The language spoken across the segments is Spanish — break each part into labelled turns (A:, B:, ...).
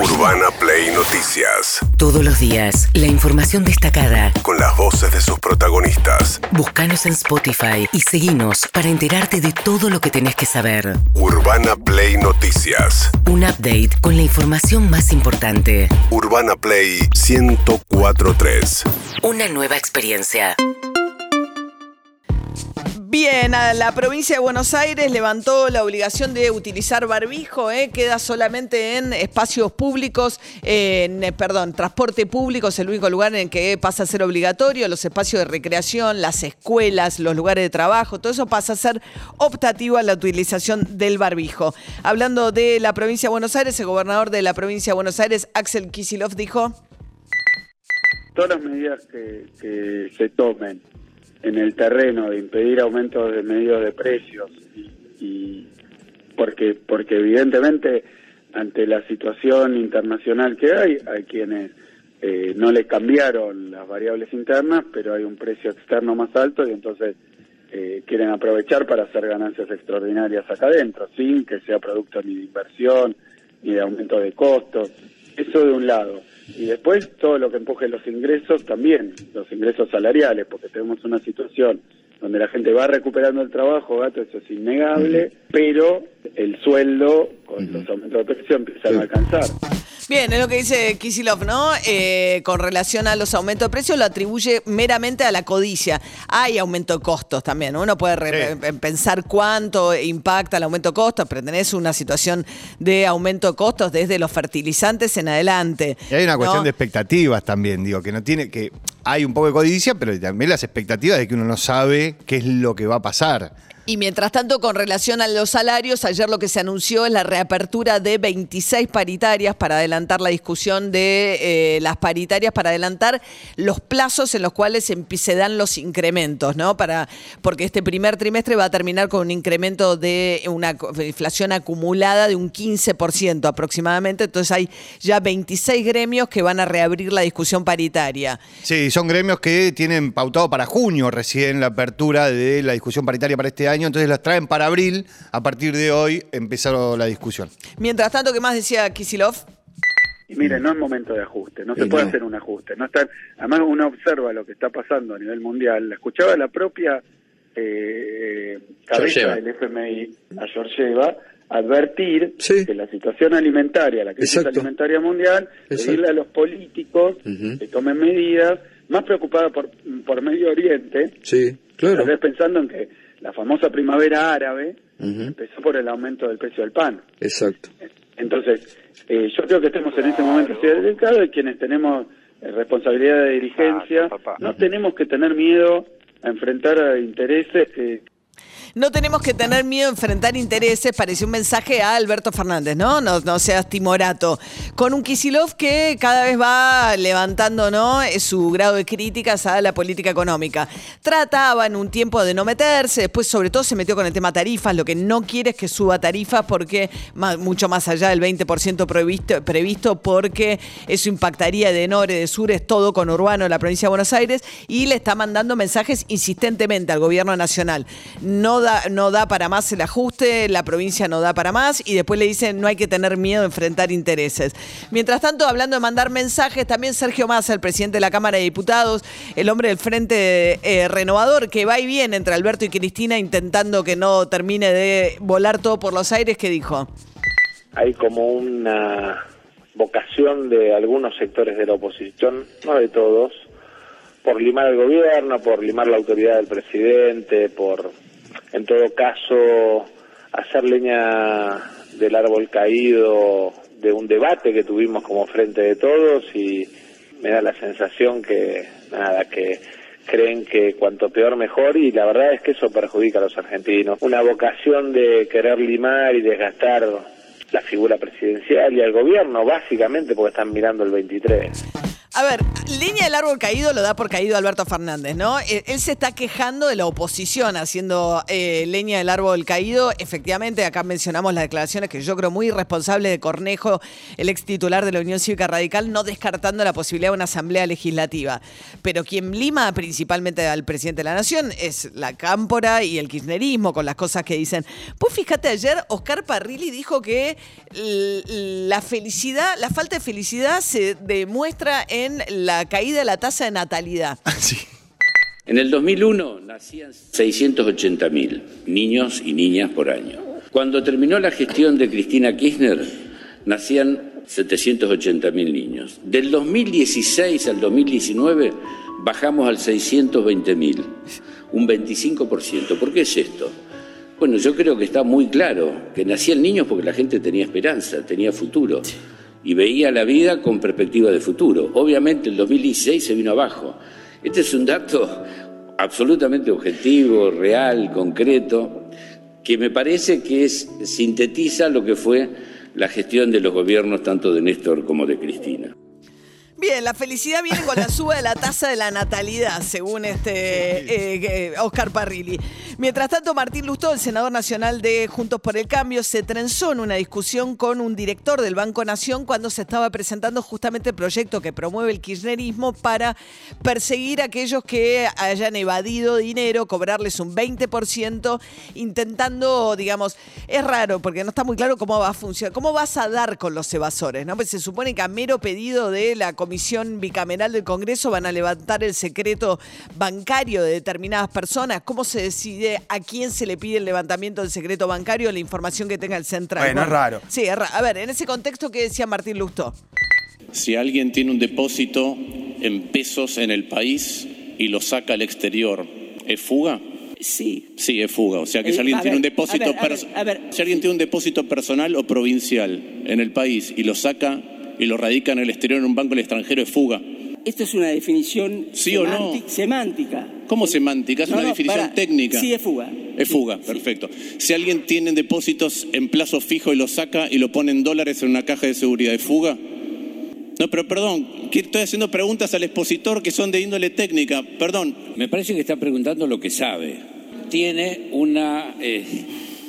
A: Urbana Play Noticias.
B: Todos los días, la información destacada.
A: Con las voces de sus protagonistas.
B: Búscanos en Spotify y seguinos para enterarte de todo lo que tenés que saber.
A: Urbana Play Noticias.
B: Un update con la información más importante.
A: Urbana Play 1043.
B: Una nueva experiencia.
C: Bien, a la provincia de Buenos Aires levantó la obligación de utilizar barbijo, ¿eh? queda solamente en espacios públicos, en, eh, perdón, transporte público es el único lugar en que pasa a ser obligatorio, los espacios de recreación, las escuelas, los lugares de trabajo, todo eso pasa a ser optativo a la utilización del barbijo. Hablando de la provincia de Buenos Aires, el gobernador de la provincia de Buenos Aires, Axel Kisilov, dijo...
D: Todas las medidas que se tomen en el terreno de impedir aumentos de medios de precios y, porque porque evidentemente ante la situación internacional que hay hay quienes eh, no le cambiaron las variables internas pero hay un precio externo más alto y entonces eh, quieren aprovechar para hacer ganancias extraordinarias acá adentro sin que sea producto ni de inversión ni de aumento de costos. Eso de un lado y después todo lo que empuje los ingresos también, los ingresos salariales, porque tenemos una situación donde la gente va recuperando el trabajo, gato, eso es innegable, pero el sueldo con los aumentos de precio empiezan a alcanzar.
C: Bien, es lo que dice Kisilov, ¿no? Eh, con relación a los aumentos de precios, lo atribuye meramente a la codicia. Hay aumento de costos también. Uno puede pensar cuánto impacta el aumento de costos, pero tenés una situación de aumento de costos desde los fertilizantes en adelante.
E: Y hay una cuestión de expectativas también, digo, que no tiene que. Hay un poco de codicia, pero también las expectativas de que uno no sabe qué es lo que va a pasar.
C: Y mientras tanto, con relación a los salarios, ayer lo que se anunció es la reapertura de 26 paritarias para adelantar la discusión de eh, las paritarias, para adelantar los plazos en los cuales se, dan los incrementos, ¿no? Para, porque este primer trimestre va a terminar con un incremento de una inflación acumulada de un 15% aproximadamente. Entonces hay ya 26 gremios que van a reabrir la discusión paritaria.
E: Sí, son gremios que tienen pautado para junio recién la apertura de la discusión paritaria para este año entonces las traen para abril. A partir de hoy empezaron la discusión.
C: Mientras tanto, ¿qué más decía Kisilov?
D: Y mire, no es momento de ajuste, no se puede hacer un ajuste. No está, además, uno observa lo que está pasando a nivel mundial. La escuchaba la propia eh, cabeza del FMI, a Georgieva, advertir que la situación alimentaria, la crisis alimentaria mundial, pedirle a los políticos que tomen medidas, más preocupada por, por Medio Oriente,
F: sí, claro.
D: pensando en que la famosa primavera árabe empezó por el aumento del precio del pan.
F: Exacto.
D: Entonces, eh, yo creo que estemos en este momento así delicado y quienes tenemos eh, responsabilidad de dirigencia, no tenemos que tener miedo a enfrentar a intereses que
C: no tenemos que tener miedo a enfrentar intereses, pareció un mensaje a Alberto Fernández, ¿no? No, no seas timorato. Con un Kisilov que cada vez va levantando, ¿no? Su grado de críticas a la política económica. Trataba en un tiempo de no meterse, después sobre todo se metió con el tema tarifas, lo que no quiere es que suba tarifas porque mucho más allá del 20% previsto, previsto porque eso impactaría de norte, de es todo con Urbano la provincia de Buenos Aires y le está mandando mensajes insistentemente al gobierno nacional. No no da, para más el ajuste, la provincia no da para más y después le dicen no hay que tener miedo a enfrentar intereses. Mientras tanto, hablando de mandar mensajes, también Sergio Massa, el presidente de la Cámara de Diputados, el hombre del Frente eh, Renovador, que va y viene entre Alberto y Cristina intentando que no termine de volar todo por los aires, ¿qué dijo?
G: Hay como una vocación de algunos sectores de la oposición, no de todos, por limar el gobierno, por limar la autoridad del presidente, por en todo caso, hacer leña del árbol caído de un debate que tuvimos como frente de todos y me da la sensación que, nada, que creen que cuanto peor mejor y la verdad es que eso perjudica a los argentinos. Una vocación de querer limar y desgastar la figura presidencial y al gobierno, básicamente porque están mirando el 23.
C: A ver, leña del árbol caído lo da por caído Alberto Fernández, ¿no? Él, él se está quejando de la oposición haciendo eh, leña del árbol caído. Efectivamente, acá mencionamos las declaraciones que yo creo muy irresponsables de Cornejo, el ex titular de la Unión Cívica Radical, no descartando la posibilidad de una asamblea legislativa. Pero quien lima principalmente al presidente de la Nación es la cámpora y el kirchnerismo con las cosas que dicen. Pues fíjate, ayer Oscar Parrilli dijo que la felicidad, la falta de felicidad se demuestra en la caída de la tasa de natalidad.
F: En el 2001 nacían 680.000 niños y niñas por año. Cuando terminó la gestión de Cristina Kirchner, nacían 780.000 niños. Del 2016 al 2019 bajamos al 620.000, un 25%. ¿Por qué es esto? Bueno, yo creo que está muy claro que nacían niños porque la gente tenía esperanza, tenía futuro y veía la vida con perspectiva de futuro. Obviamente el 2016 se vino abajo. Este es un dato absolutamente objetivo, real, concreto, que me parece que es, sintetiza lo que fue la gestión de los gobiernos tanto de Néstor como de Cristina.
C: Bien, la felicidad viene con la suba de la tasa de la natalidad, según este eh, eh, Oscar Parrilli. Mientras tanto, Martín Lustó, el senador nacional de Juntos por el Cambio, se trenzó en una discusión con un director del Banco Nación cuando se estaba presentando justamente el proyecto que promueve el kirchnerismo para perseguir a aquellos que hayan evadido dinero, cobrarles un 20%, intentando, digamos, es raro porque no está muy claro cómo va a funcionar, cómo vas a dar con los evasores, ¿no? Pues se supone que a mero pedido de la Comisión Bicameral del Congreso van a levantar el secreto bancario de determinadas personas. ¿Cómo se decide a quién se le pide el levantamiento del secreto bancario, la información que tenga el central?
H: Bueno, es raro.
C: Sí, es raro. A ver, en ese contexto, ¿qué decía Martín Lustó?
I: Si alguien tiene un depósito en pesos en el país y lo saca al exterior, ¿es fuga?
J: Sí.
I: Sí, es fuga. O sea que
J: Eh,
I: si alguien
J: a
I: tiene un depósito
J: a ver, a ver,
I: pers-
J: a ver.
I: si alguien tiene un depósito personal o provincial en el país y lo saca y lo radica en el exterior en un banco del extranjero, es fuga.
J: Esto es una definición
I: ¿Sí o no?
J: semánti- semántica.
I: ¿Cómo semántica? Es
J: No,
I: una
J: no,
I: definición técnica.
J: Sí, es fuga.
I: Es fuga, perfecto. Si alguien tiene depósitos en plazo fijo y lo saca y lo pone en dólares en una caja de seguridad, ¿es fuga? No, pero perdón, estoy haciendo preguntas al expositor que son de índole técnica. Perdón,
F: Me parece que está preguntando lo que sabe. Tiene una, eh,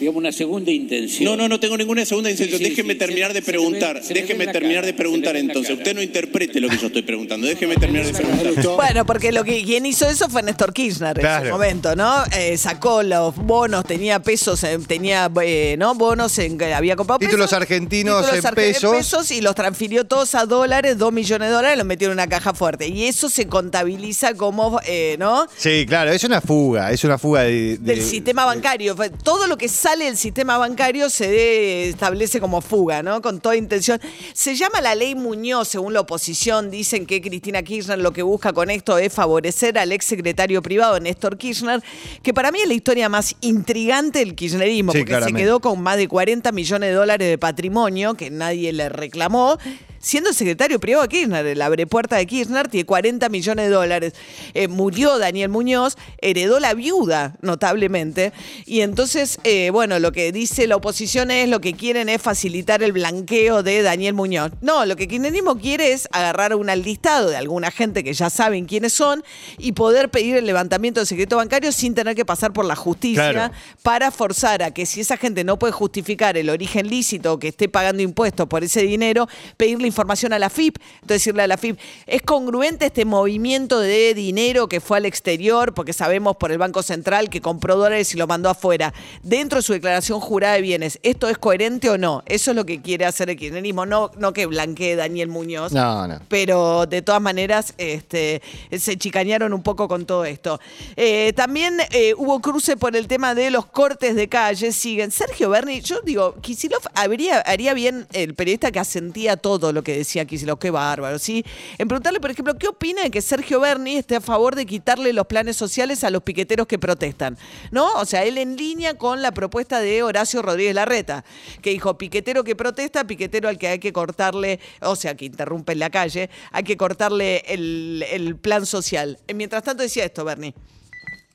F: digamos, una segunda intención.
I: No, no, no tengo ninguna segunda intención.
F: Sí, sí,
I: Déjeme
F: sí,
I: terminar de preguntar.
F: ve- se
I: Déjeme
F: en
I: terminar
F: cara,
I: de preguntar
F: en
I: entonces.
F: cara.
I: Usted no interprete lo que yo estoy preguntando. Déjeme terminar de preguntar.
C: Bueno, porque lo que quien hizo eso fue Néstor Kirchner en
E: Claro.
C: su momento, ¿no? Eh, sacó los bonos, tenía pesos, eh, tenía eh, ¿no? bonos en que había comprado
E: Títulos
C: pesos,
E: argentinos
C: títulos
E: en
C: arge-
E: pesos.
C: y los transfirió todos a dólares, dos millones de dólares, los metió en una caja fuerte. Y eso se contabiliza como, eh, ¿no?
E: Sí, claro, es una fuga, es una fuga de, de-
C: del sistema bancario. Todo lo que sale del sistema bancario se de- establece como fuga, ¿no? Con toda intención. Se llama la ley Muñoz, según la oposición. Dicen que Cristina Kirchner lo que busca con esto es favorecer al ex secretario privado, Néstor Kirchner, que para mí es la historia más intrigante del kirchnerismo,
E: Sí,
C: porque
E: claramente.
C: se quedó con más de 40 millones de dólares de patrimonio que nadie le reclamó. Siendo el secretario privado de Kirchner, el abrepuerta de Kirchner, tiene 40 millones de dólares. Eh, murió Daniel Muñoz, heredó la viuda, notablemente. Y entonces, eh, bueno, lo que dice la oposición es lo que quieren es facilitar el blanqueo de Daniel Muñoz. No, lo que kirchnerismo quiere es agarrar un listado de alguna gente que ya saben quiénes son y poder pedir el levantamiento del secreto bancario sin tener que pasar por la justicia
E: Claro.
C: para forzar a que si esa gente no puede justificar el origen lícito o que esté pagando impuestos por ese dinero, pedirle información a la FIP. Entonces decirle a la FIP, ¿es congruente este movimiento de dinero que fue al exterior? Porque sabemos por el Banco Central que compró dólares y lo mandó afuera. Dentro de su declaración jurada de bienes, ¿esto es coherente o no? Eso es lo que quiere hacer el kirchnerismo, no, no que blanquee Daniel Muñoz.
E: No, no.
C: Pero de todas maneras, este, se chicañaron un poco con todo esto. Eh, también eh, hubo cruce por el tema de los cortes de calle. Siguen. Sergio Berni, yo digo, Kisilov habría, haría bien el periodista que asentía todo lo que decía Kisilov, qué bárbaro, ¿sí? En preguntarle, por ejemplo, ¿qué opina de que Sergio Berni esté a favor de quitarle los planes sociales a los piqueteros que protestan? ¿No? O sea, él en línea con la propuesta de Horacio Rodríguez Larreta, que dijo, piquetero que protesta, piquetero al que hay que cortarle, o sea, que interrumpe en la calle, hay que cortarle el, el plan social. Eh, Mientras tanto decía esto, Berni.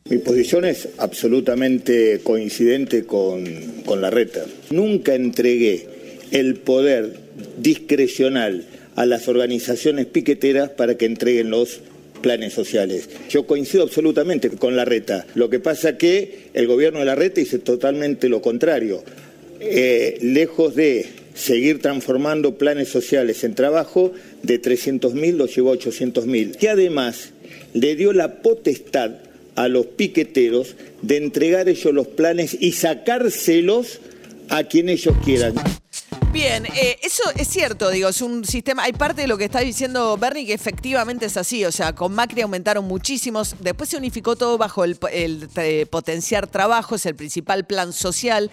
K: Mi posición es absolutamente coincidente con, con la reta. Nunca entregué el poder discrecional a las organizaciones piqueteras para que entreguen los planes sociales. Yo coincido absolutamente con la reta. Lo que pasa que el gobierno de la reta dice totalmente lo contrario. Eh, lejos de seguir transformando planes sociales en trabajo, de 300.000 los llevó a 800.000. Que además le dio la potestad a los piqueteros de entregar ellos los planes y sacárselos a quien ellos quieran.
C: Bien, eh, eso es cierto, digo, es un sistema, hay parte de lo que está diciendo Bernie que efectivamente es así, o sea, con Macri aumentaron muchísimos, después se unificó todo bajo el, el, eh, potenciar trabajo, es el principal plan social.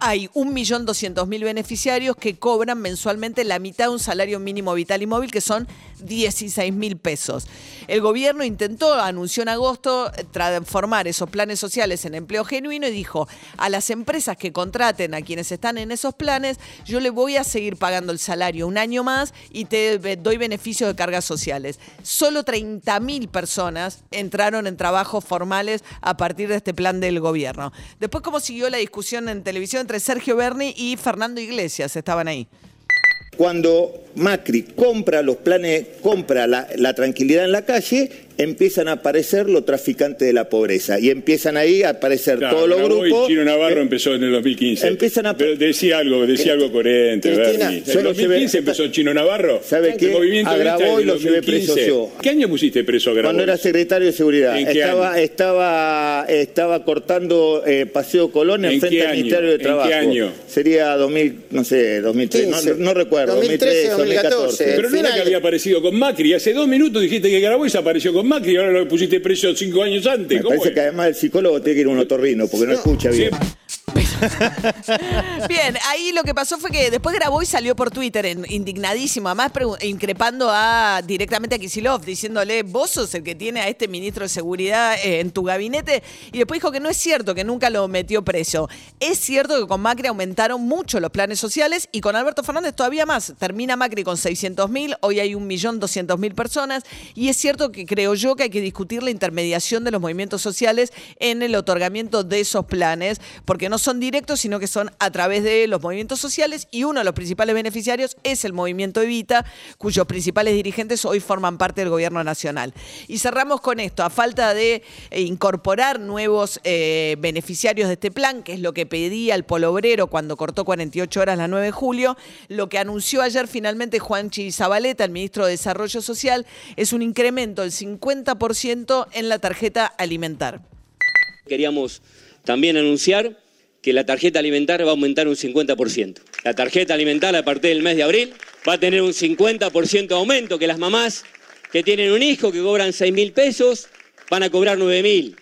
C: Hay 1.200.000 beneficiarios que cobran mensualmente la mitad de un salario mínimo vital y móvil, que son 16.000 pesos. El gobierno intentó, anunció en agosto, transformar esos planes sociales en empleo genuino y dijo a las empresas que contraten a quienes están en esos planes, yo le voy a seguir pagando el salario un año más y te doy beneficios de cargas sociales. Solo 30.000 personas entraron en trabajos formales a partir de este plan del gobierno. Después, ¿cómo siguió la discusión en televisión entre Sergio Berni y Fernando Iglesias? Estaban ahí.
K: Cuando Macri compra los planes, compra la, tranquilidad en la calle, empiezan a aparecer los traficantes de la pobreza y empiezan ahí a aparecer
H: claro,
K: todos los grupos.
H: Chino Navarro empezó en el 2015.
K: Empiezan a
H: Pero decía algo, decía algo coherente,
K: Cristina,
H: En el
K: lo
H: 2015
K: llevé-
H: empezó Chino Navarro.
K: ¿Sabe
H: El
K: qué?
H: movimiento el
K: lo llevé preso
H: 2015.
K: yo.
H: ¿Qué año pusiste preso a Grabois?
K: Cuando era secretario de seguridad,
H: ¿En qué
K: estaba,
H: año?
K: estaba, estaba cortando eh, Paseo Colón
H: ¿En
K: del
H: año?
K: Ministerio de
H: ¿En qué
K: Trabajo.
H: año?
K: Sería 2000, no sé, 2003, no,
L: 15.
K: no recuerdo,
L: 2013,
K: 2013, 2014.
H: Pero no era que había aparecido con Macri. Hace dos minutos dijiste que Grabois apareció con Macri y ahora lo pusiste preso cinco años antes.
K: Me
H: ¿Cómo
K: parece
H: es?
K: que además el psicólogo tiene que ir a un otorrino porque no, escucha bien.
C: Bien, ahí lo que pasó fue que después Graboy salió por Twitter en- indignadísimo, además increpando a directamente a Kisilov, diciéndole, vos sos el que tiene a este ministro de seguridad eh, en tu gabinete, y después dijo que no es cierto, que nunca lo metió preso. Es cierto que con Macri aumentaron mucho los planes sociales y con Alberto Fernández todavía más. Termina Macri con 600 mil, hoy hay 1.200.000 personas, y es cierto que creo yo que hay que discutir la intermediación de los movimientos sociales en el otorgamiento de esos planes, porque no son directos, sino que son a través de los movimientos sociales y uno de los principales beneficiarios es el movimiento Evita, cuyos principales dirigentes hoy forman parte del gobierno nacional. Y cerramos con esto, a falta de eh, incorporar nuevos eh, beneficiarios de este plan, que es lo que pedía el Polo Obrero cuando cortó 48 horas la 9 de julio, lo que anunció ayer finalmente Juanchi Zabaleta, el ministro de Desarrollo Social, es un incremento del 50% en la tarjeta alimentar.
M: Queríamos también anunciar que la tarjeta alimentar va a aumentar un 50%. La tarjeta alimentar a partir del mes de abril va a tener un 50% de aumento, que las mamás que tienen un hijo que cobran 6 mil pesos van a cobrar 9 mil.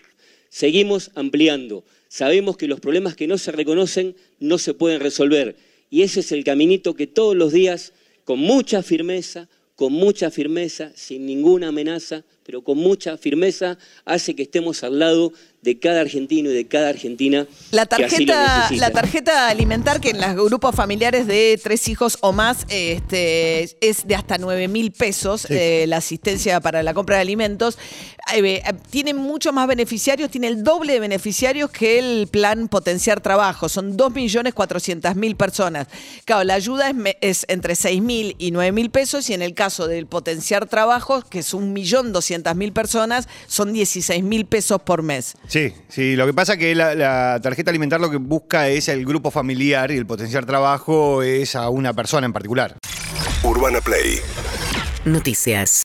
M: Seguimos ampliando. Sabemos que los problemas que no se reconocen no se pueden resolver. Y ese es el caminito que todos los días, con mucha firmeza, con mucha firmeza, sin ninguna amenaza, pero con mucha firmeza, hace que estemos al lado de cada argentino y de cada argentina
C: La
M: que así lo
C: tarjeta,
M: necesita.
C: la tarjeta alimentar que en los grupos familiares de tres hijos o más este, es de hasta 9 mil pesos eh, la asistencia para la compra de alimentos. Eh, eh, tiene muchos más beneficiarios, tiene el doble de beneficiarios que el plan Potenciar Trabajo. Son 2.400.000 personas. Claro, la ayuda es entre 6 mil y 9 mil pesos y en el caso del Potenciar Trabajo, que es 1.200.000 personas, son 16 mil pesos por mes.
E: Sí, sí, lo que pasa es que la, la tarjeta alimentar lo que busca es el grupo familiar y el potenciar trabajo es a una persona en particular.
A: Urbana Play
B: Noticias.